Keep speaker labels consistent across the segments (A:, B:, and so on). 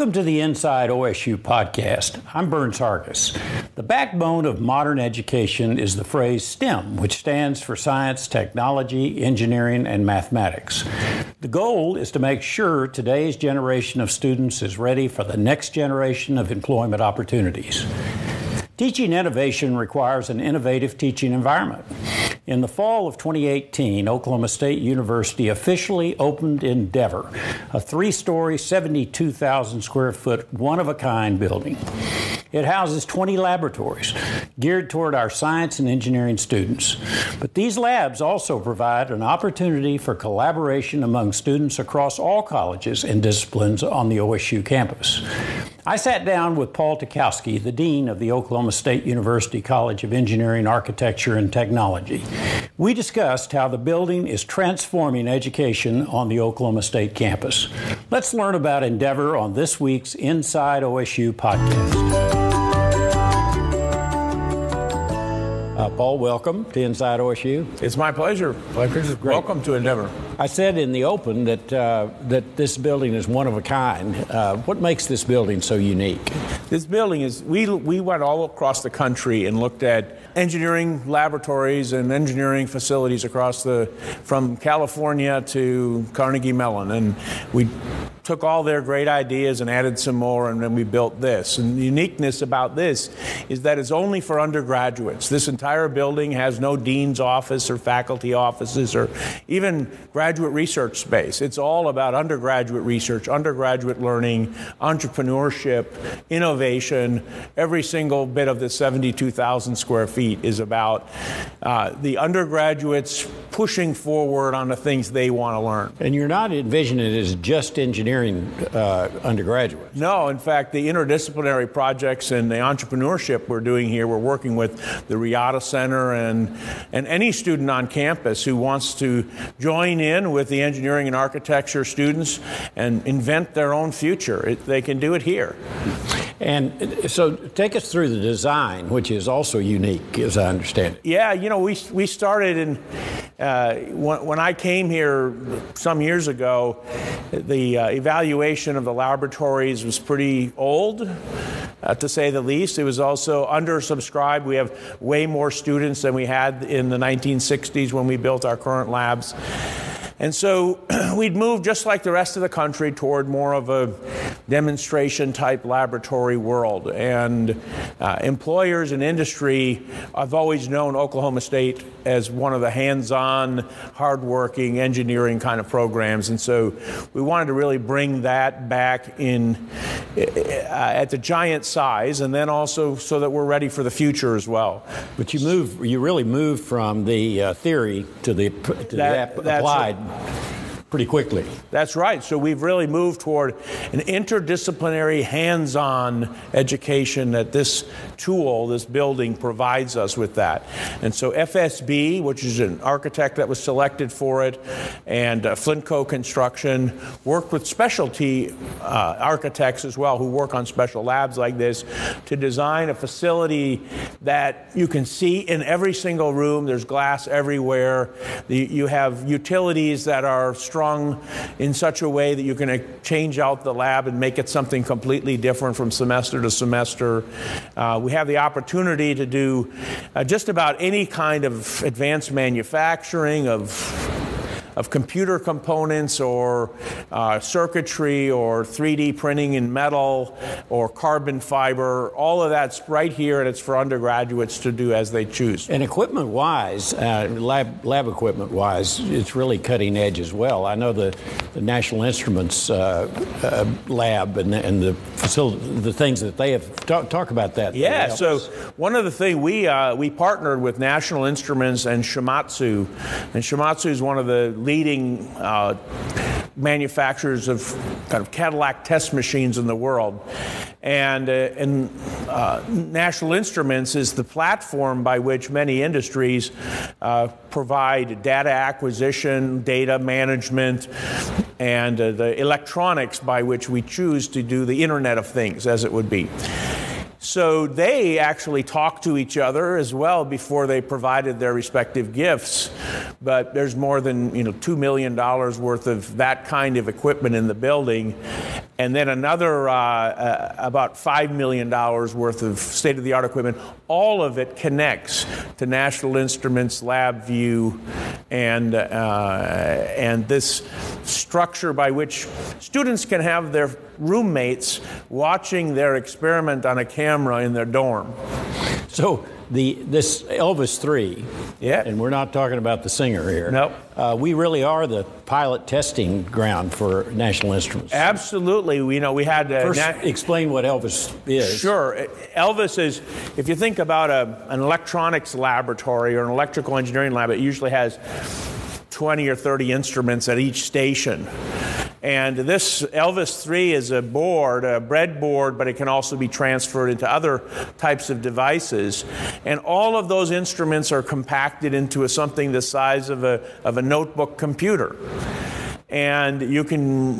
A: Welcome to the Inside OSU podcast. I'm Burns Hargis. The backbone of modern education is the phrase STEM, which stands for science, technology, engineering, and mathematics. The goal is to make sure today's generation of students is ready for the next generation of employment opportunities. Teaching innovation requires an innovative teaching environment. In the fall of 2018, Oklahoma State University officially opened Endeavor, a three story, 72,000 square foot, one of a kind building. It houses 20 laboratories geared toward our science and engineering students. But these labs also provide an opportunity for collaboration among students across all colleges and disciplines on the OSU campus. I sat down with Paul Tikalsky, the Dean of the Oklahoma State University College of Engineering, Architecture, and Technology. We discussed how the building is transforming education on the Oklahoma State campus. Let's learn about Endeavor on this week's Inside OSU podcast. Uh, Paul, welcome to Inside OSU.
B: It's my pleasure. pleasure. Welcome to Endeavor.
A: I said in the open that uh, that this building is one of a kind. Uh, what makes this building so unique?
B: This building is we we went all across the country and looked at engineering laboratories and engineering facilities across the from California to Carnegie Mellon, and we took all their great ideas and added some more, and then we built this. And the uniqueness about this is that it's only for undergraduates. This entire building has no dean's office or faculty offices or even graduate research space. It's all about undergraduate research, undergraduate learning, entrepreneurship, innovation. Every single bit of the 72,000 square feet is about uh, the undergraduates pushing forward on the things they want to learn.
A: And you're not envisioning it as just engineering uh, undergraduates.
B: No, in fact, the interdisciplinary projects and the entrepreneurship we're doing here, we're working with the Riata Center and, and any student on campus who wants to join in with the engineering and architecture students and invent their own future. It, they can do it here.
A: And so take us through the design, which is also unique, as I understand it.
B: Yeah, you know, we, we started in, uh, when, when, I came here some years ago, the uh, evaluation of the laboratories was pretty old, uh, to say the least. It was also undersubscribed. We have way more students than we had in the 1960s when we built our current labs. And so we'd moved just like the rest of the country toward more of a demonstration type laboratory world. And uh, employers and industry I've always known Oklahoma State as one of the hands on, hardworking engineering kind of programs. And so we wanted to really bring that back in uh, at the giant size and then also so that we're ready for the future as well.
A: But you move, you really move from the uh, theory to the, to that, the applied pretty quickly.
B: That's right. So we've really moved toward an interdisciplinary, hands on education that this tool, this building, provides us with that. And so FSB, which is an architect that was selected for it, and uh, Flintco Construction worked with specialty uh, architects as well who work on special labs like this to design a facility that you can see in every single room. There's glass everywhere. The, you have utilities that are strong strung in such a way that you can change out the lab and make it something completely different from semester to semester. Uh, we have the opportunity to do uh, just about any kind of advanced manufacturing of of computer components or uh, circuitry or 3D printing in metal or carbon fiber. All of that's right here, and it's for undergraduates to do as they choose.
A: And equipment wise, uh, lab, lab equipment wise, it's really cutting edge as well. I know the, the National Instruments uh, uh lab and, and the facility, the things that they have. Talk, talk about that.
B: Yeah, so one of the things we, uh, we partnered with National Instruments and Shimadzu, and Shimadzu is one of the leading uh, manufacturers of kind of Cadillac test machines in the world. And, uh, and uh, National Instruments is the platform by which many industries uh, provide data acquisition, data management, and uh, the electronics by which we choose to do the Internet of Things, as it would be. So they actually talked to each other as well before they provided their respective gifts. But there's more than you know two million dollars worth of that kind of equipment in the building, and then another uh, uh, about $5 million worth of state of the art equipment. All of it connects to National Instruments, LabVIEW, and, uh, and this structure by which students can have their roommates watching their experiment on a camera in their dorm.
A: So the this Elvis three,
B: yeah,
A: and we're not talking about the singer here.
B: Nope.
A: Uh, we really are the pilot testing ground for National Instruments.
B: Absolutely. We, you know, we had
A: uh, First, na- explain what Elvis is.
B: Sure. Elvis is, if you think about a, an electronics laboratory or an electrical engineering lab, it usually has 20 or 30 instruments at each station. And this Elvis 3 is a board, a breadboard, but it can also be transferred into other types of devices. And all of those instruments are compacted into a, something the size of a, of a notebook computer and you can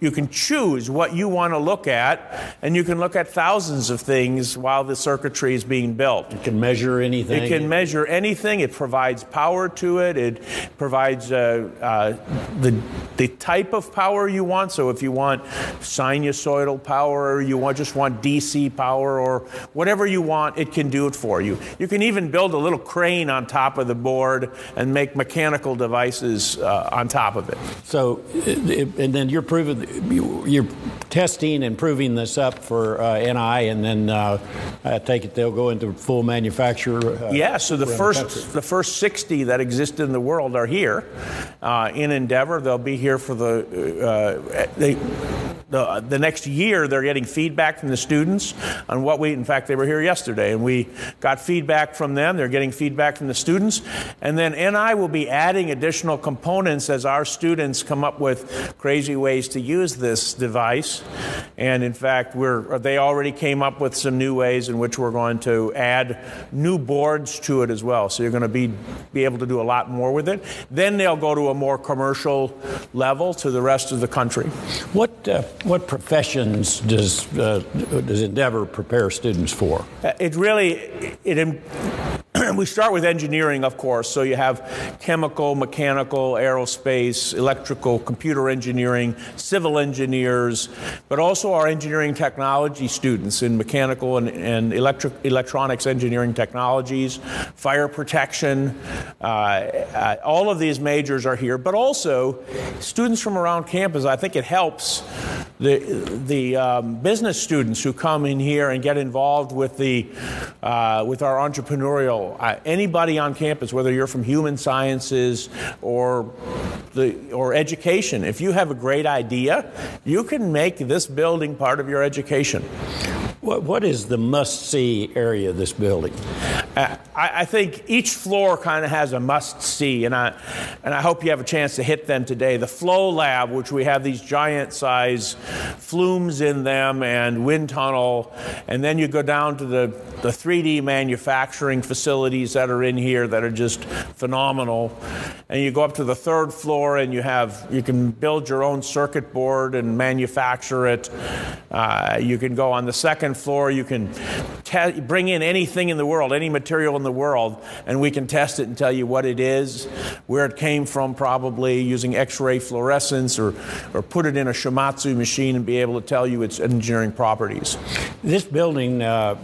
B: you can choose what you want to look at, and you can look at thousands of things while the circuitry is being built.
A: It can measure anything.
B: It can measure anything. It provides power to it. It provides uh, uh, the the type of power you want. So if you want sinusoidal power, or you want just want DC power, or whatever you want, it can do it for you. You can even build a little crane on top of the board and make mechanical devices uh, on top of it.
A: So and then you're proving you're testing and proving this up for uh, NI, and then uh, I take it they'll go into full manufacture.
B: Uh, yeah. So the first the, the, first 60 that exist in the world are here uh, in Endeavor. They'll be here for the uh, they the, the next year they're getting feedback from the students on what we in fact they were here yesterday and we got feedback from them they're getting feedback from the students and then ni will be adding additional components as our students come up with crazy ways to use this device. And in fact we're they already came up with some new ways in which we're going to add new boards to it as well. So you're going to be be able to do a lot more with it. Then they'll go to a more commercial level to the rest of the country.
A: What uh, what professions does uh, does Endeavor prepare students for?
B: Uh, it really it we start with engineering, of course. So you have chemical, mechanical, aerospace, electrical, computer engineering, civil engineers, but also our engineering technology students in mechanical and, and electric, electronics engineering technologies, fire protection. Uh, uh, all of these majors are here, but also students from around campus. I think it helps the, the um, business students who come in here and get involved with, the, uh, with our entrepreneurial uh, anybody on campus, whether you're from human sciences or the, or education, if you have a great idea, you can make this building part of your education.
A: What, what is the must see area of this building?
B: Uh, I, I, think each floor kind of has a must see, and I, and I hope you have a chance to hit them today. The Flow Lab, which we have these giant size flumes in them and wind tunnel, and then you go down to the, the 3D manufacturing facilities that are in here that are just phenomenal. And you go up to the third floor and you have you can build your own circuit board and manufacture it. Uh, you can go on the second floor, you can te- bring in anything in the world, any material in the world, and we can test it and tell you what it is, where it came from, probably using X ray fluorescence, or, or put it in a Shimadzu machine and be able to tell you its engineering properties.
A: This building, uh,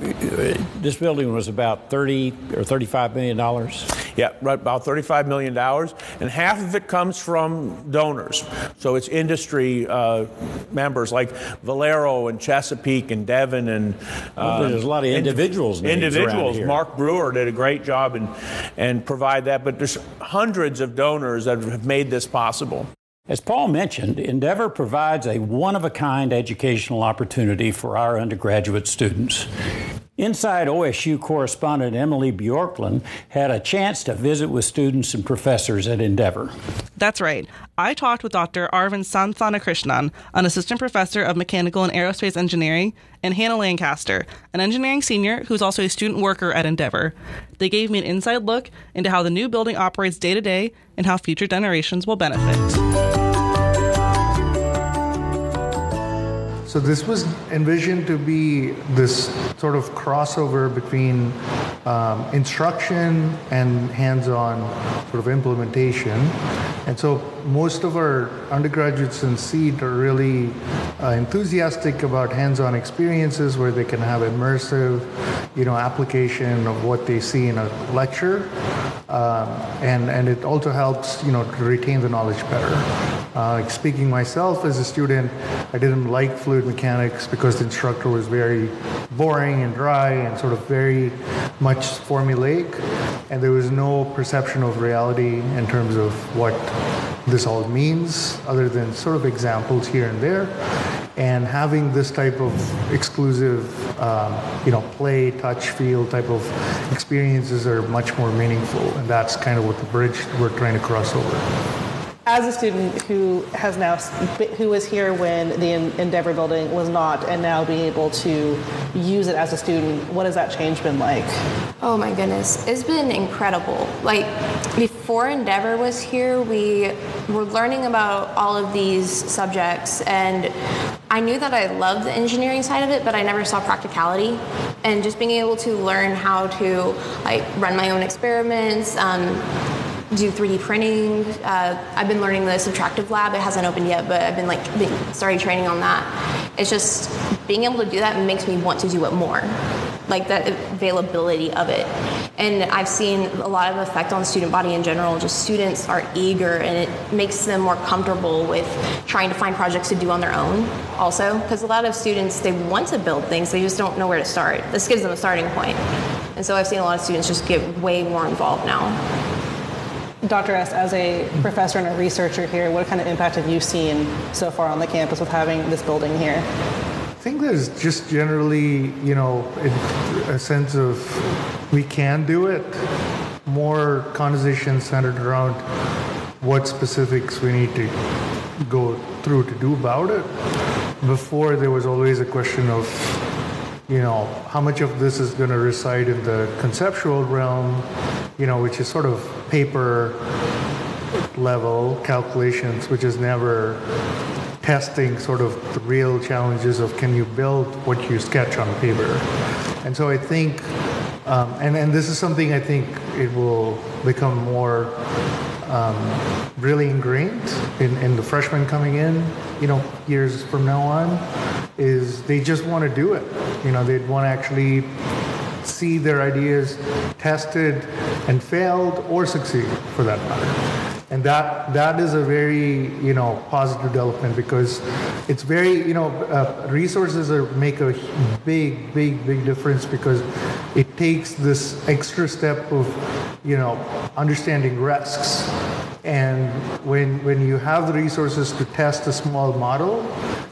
A: this building was about 30 or 35 million dollars.
B: Yeah, right, about 35 million dollars, and half of it comes from donors. So it's industry uh, members like Valero and Chesapeake and Devon and
A: well, there's a lot of individuals.
B: Individuals. Mark Brewer did a great job and and provide that, but there's hundreds of donors that have made this possible.
A: As Paul mentioned, Endeavor provides a one of a kind educational opportunity for our undergraduate students. Inside OSU correspondent Emily Bjorklund had a chance to visit with students and professors at Endeavor.
C: That's right. I talked with Dr. Arvind Santhanakrishnan, an assistant professor of mechanical and aerospace engineering, and Hannah Lancaster, an engineering senior who's also a student worker at Endeavor. They gave me an inside look into how the new building operates day to day and how future generations will benefit.
D: So this was envisioned to be this sort of crossover between um, instruction and hands-on sort of implementation. And so most of our undergraduates in CEAT are really uh, enthusiastic about hands-on experiences where they can have immersive, you know, application of what they see in a lecture. Um, and, and it also helps, you know, to retain the knowledge better. Uh, speaking myself as a student, I didn't like fluid mechanics because the instructor was very boring and dry and sort of very much formulaic, and there was no perception of reality in terms of what this all means, other than sort of examples here and there. And having this type of exclusive, um, you know, play, touch, feel type of experiences are much more meaningful, and that's kind of what the bridge we're trying to cross over.
C: As a student who has now who was here when the endeavor building was not and now being able to use it as a student what has that change been like?
E: Oh my goodness. It's been incredible. Like before endeavor was here we were learning about all of these subjects and i knew that i loved the engineering side of it but i never saw practicality and just being able to learn how to like run my own experiments um, do 3D printing. Uh, I've been learning the subtractive lab. It hasn't opened yet, but I've been like been, started training on that. It's just being able to do that makes me want to do it more, like that availability of it. And I've seen a lot of effect on the student body in general. Just students are eager, and it makes them more comfortable with trying to find projects to do on their own. Also, because a lot of students they want to build things, they just don't know where to start. This gives them a starting point. And so I've seen a lot of students just get way more involved now.
C: Dr. S, as a professor and a researcher here, what kind of impact have you seen so far on the campus with having this building here?
D: I think there's just generally, you know, a sense of we can do it. More conversation centered around what specifics we need to go through to do about it. Before, there was always a question of, you know, how much of this is going to reside in the conceptual realm, you know, which is sort of paper level calculations, which is never testing sort of the real challenges of can you build what you sketch on paper. And so I think, um, and, and this is something I think it will become more um, really ingrained in, in the freshmen coming in, you know, years from now on, is they just want to do it. You know, they'd want to actually see their ideas tested and failed or succeed for that matter. And that, that is a very, you know, positive development because it's very, you know, uh, resources are, make a big, big, big difference because it takes this extra step of, you know, understanding risks. And when, when you have the resources to test a small model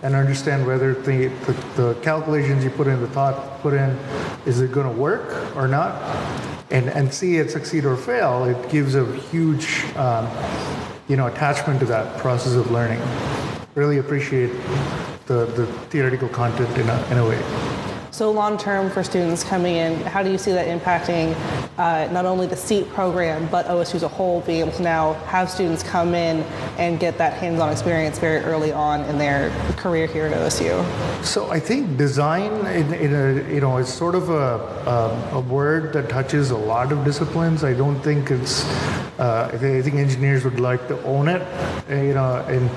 D: and understand whether the, the, the calculations you put in, the thought put in, is it going to work or not? And, and see it succeed or fail, it gives a huge um, you know, attachment to that process of learning. Really appreciate the, the theoretical content in a, in a way.
C: So long term for students coming in, how do you see that impacting uh, not only the CEAT program, but OSU as a whole, being able to now have students come in and get that hands-on experience very early on in their career here at OSU?
D: So I think design, in, in a, you know, is sort of a, a, a, word that touches a lot of disciplines. I don't think it's, uh, I think engineers would like to own it, uh, you know, and,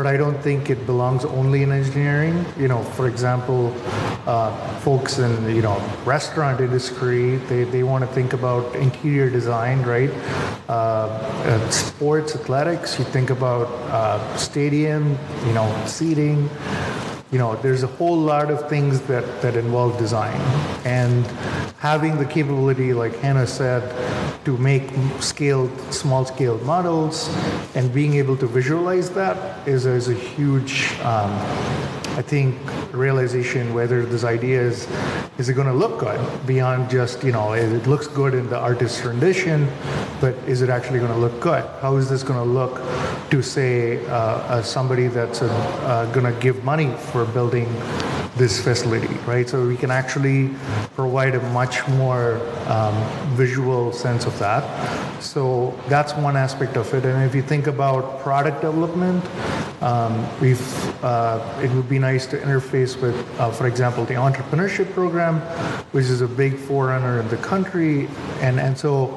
D: but I don't think it belongs only in engineering. You know, for example, uh, folks in you know restaurant industry they, they want to think about interior design right? Uh, uh, sports athletics you think about uh, stadium you know seating. You know there's a whole lot of things that that involve design. And having the capability like hannah said to make scaled small scale models and being able to visualize that is, is a huge um, I think realization whether this idea is is it going to look good beyond just you know it looks good in the artist's rendition, but is it actually going to look good? How is this going to look to say uh, somebody that's uh, going to give money for building this facility, right? So we can actually provide a much more um, visual sense of that. So that's one aspect of it. And if you think about product development, um, we've uh, it would be nice to interface with, uh, for example, the entrepreneurship program, which is a big forerunner in the country, and and so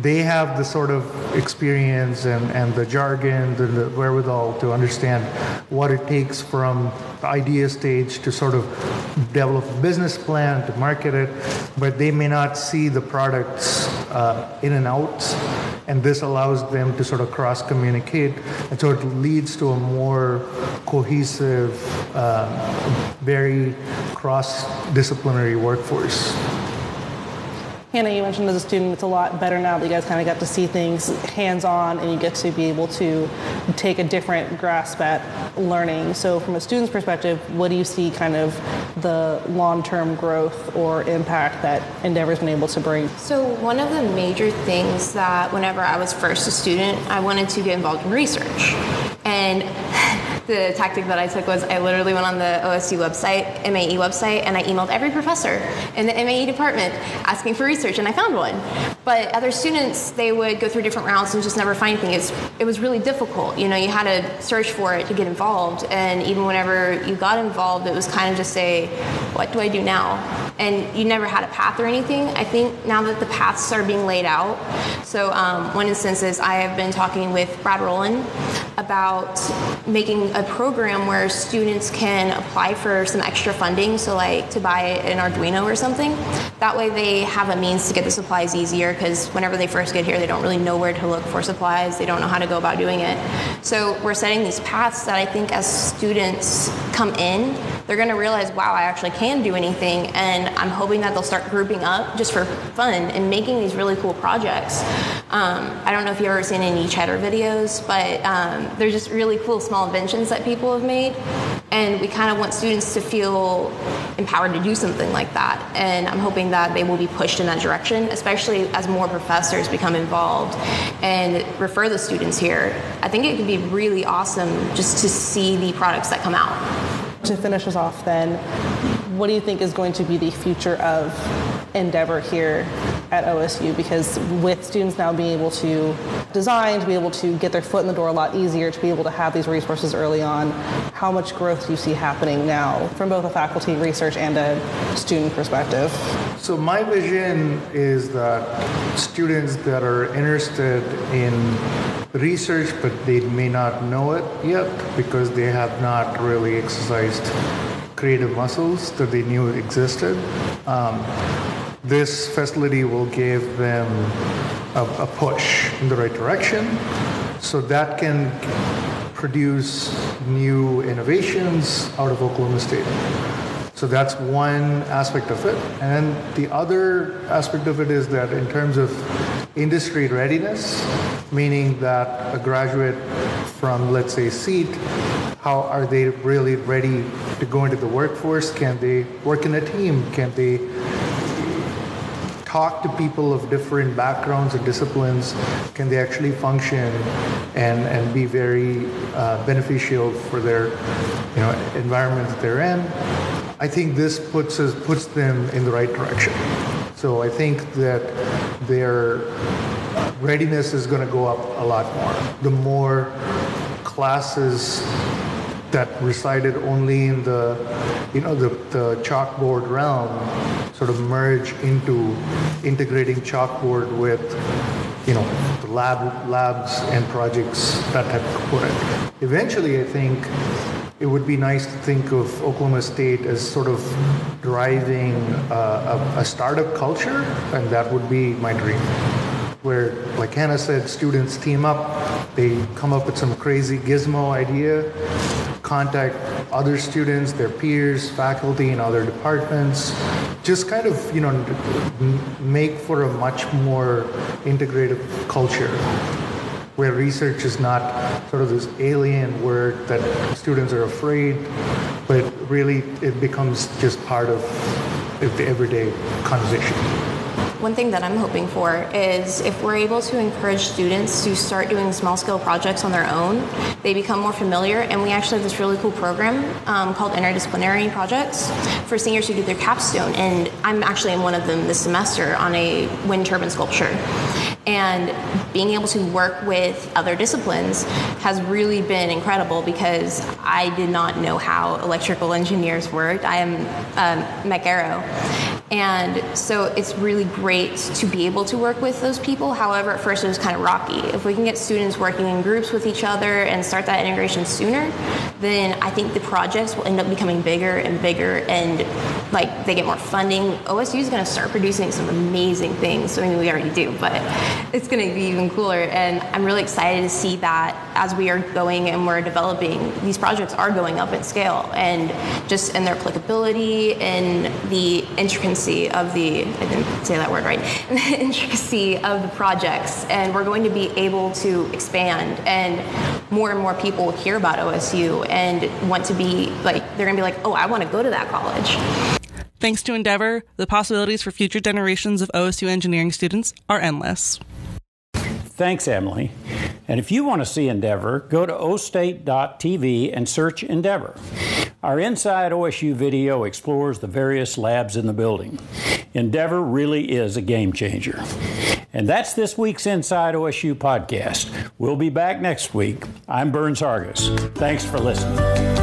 D: they have the sort of experience and, and the jargon and the wherewithal to understand what it takes from the idea stage to sort of develop a business plan to market it, but they may not see the products uh, in and out, and this allows them to sort of cross communicate, and so it leads to a more cohesive, uh, very cross disciplinary workforce.
C: Hannah, you mentioned as a student, it's a lot better now that you guys kind of got to see things hands on and you get to be able to take a different grasp at learning. So, from a student's perspective, what do you see kind of the long term growth or impact that Endeavor's been able to bring?
E: So, one of the major things that whenever I was first a student, I wanted to get involved in research. And the tactic that I took was I literally went on the OSU website, MAE website, and I emailed every professor in the MAE department asking for research, and I found one. But other students, they would go through different routes and just never find anything. It's, it was really difficult. You know, you had to search for it to get involved, and even whenever you got involved, it was kind of just say, what do I do now? And you never had a path or anything. I think now that the paths are being laid out, so um, one instance is I have been talking with Brad Roland about making a program where students can apply for some extra funding, so like to buy an Arduino or something. That way they have a means to get the supplies easier because whenever they first get here, they don't really know where to look for supplies, they don't know how to go about doing it. So we're setting these paths that I think as students come in, they're going to realize, wow, I actually can do anything. And I'm hoping that they'll start grouping up just for fun and making these really cool projects. Um, I don't know if you've ever seen any Cheddar videos, but um, they're just really cool small inventions that people have made. And we kind of want students to feel empowered to do something like that. And I'm hoping that they will be pushed in that direction, especially as more professors become involved and refer the students here. I think it could be really awesome just to see the products that come out.
C: To finish us off, then, what do you think is going to be the future of Endeavor here at OSU? Because with students now being able to design, to be able to get their foot in the door a lot easier, to be able to have these resources early on, how much growth do you see happening now from both a faculty, research, and a student perspective?
D: So, my vision is that students that are interested in research but they may not know it yet because they have not really exercised creative muscles that they knew existed. Um, this facility will give them a, a push in the right direction so that can produce new innovations out of Oklahoma State. So that's one aspect of it. And the other aspect of it is that in terms of industry readiness, meaning that a graduate from, let's say, CEAT, how are they really ready to go into the workforce? Can they work in a team? Can they talk to people of different backgrounds and disciplines? Can they actually function and, and be very uh, beneficial for their you know, environment that they're in? I think this puts, us, puts them in the right direction. So I think that their readiness is going to go up a lot more. The more classes that resided only in the, you know, the, the chalkboard realm sort of merge into integrating chalkboard with, you know, the lab, labs and projects, that type of component. Eventually, I think it would be nice to think of Oklahoma State as sort of driving uh, a, a startup culture, and that would be my dream where, like Hannah said, students team up, they come up with some crazy gizmo idea, contact other students, their peers, faculty in other departments, just kind of, you know, make for a much more integrated culture where research is not sort of this alien word that students are afraid, but really it becomes just part of the everyday conversation.
E: One thing that I'm hoping for is if we're able to encourage students to start doing small scale projects on their own, they become more familiar. And we actually have this really cool program um, called Interdisciplinary Projects for seniors who do their capstone. And I'm actually in one of them this semester on a wind turbine sculpture. And being able to work with other disciplines has really been incredible because I did not know how electrical engineers worked. I am um, mech aero. And so it's really great to be able to work with those people. However, at first it was kind of rocky. If we can get students working in groups with each other and start that integration sooner, then I think the projects will end up becoming bigger and bigger and like they get more funding. OSU is going to start producing some amazing things. So I mean, we already do, but it's going to be even cooler. And I'm really excited to see that as we are going and we're developing, these projects are going up in scale and just in their applicability and the intricacy of the, I didn't say that word right, the intricacy of the projects. And we're going to be able to expand and more and more people will hear about OSU and want to be like, they're going to be like, oh, I want to go to that college.
C: Thanks to Endeavor, the possibilities for future generations of OSU engineering students are endless.
A: Thanks, Emily. And if you want to see Endeavor, go to ostate.tv and search Endeavor. Our Inside OSU video explores the various labs in the building. Endeavor really is a game changer. And that's this week's Inside OSU podcast. We'll be back next week. I'm Burns Hargis. Thanks for listening.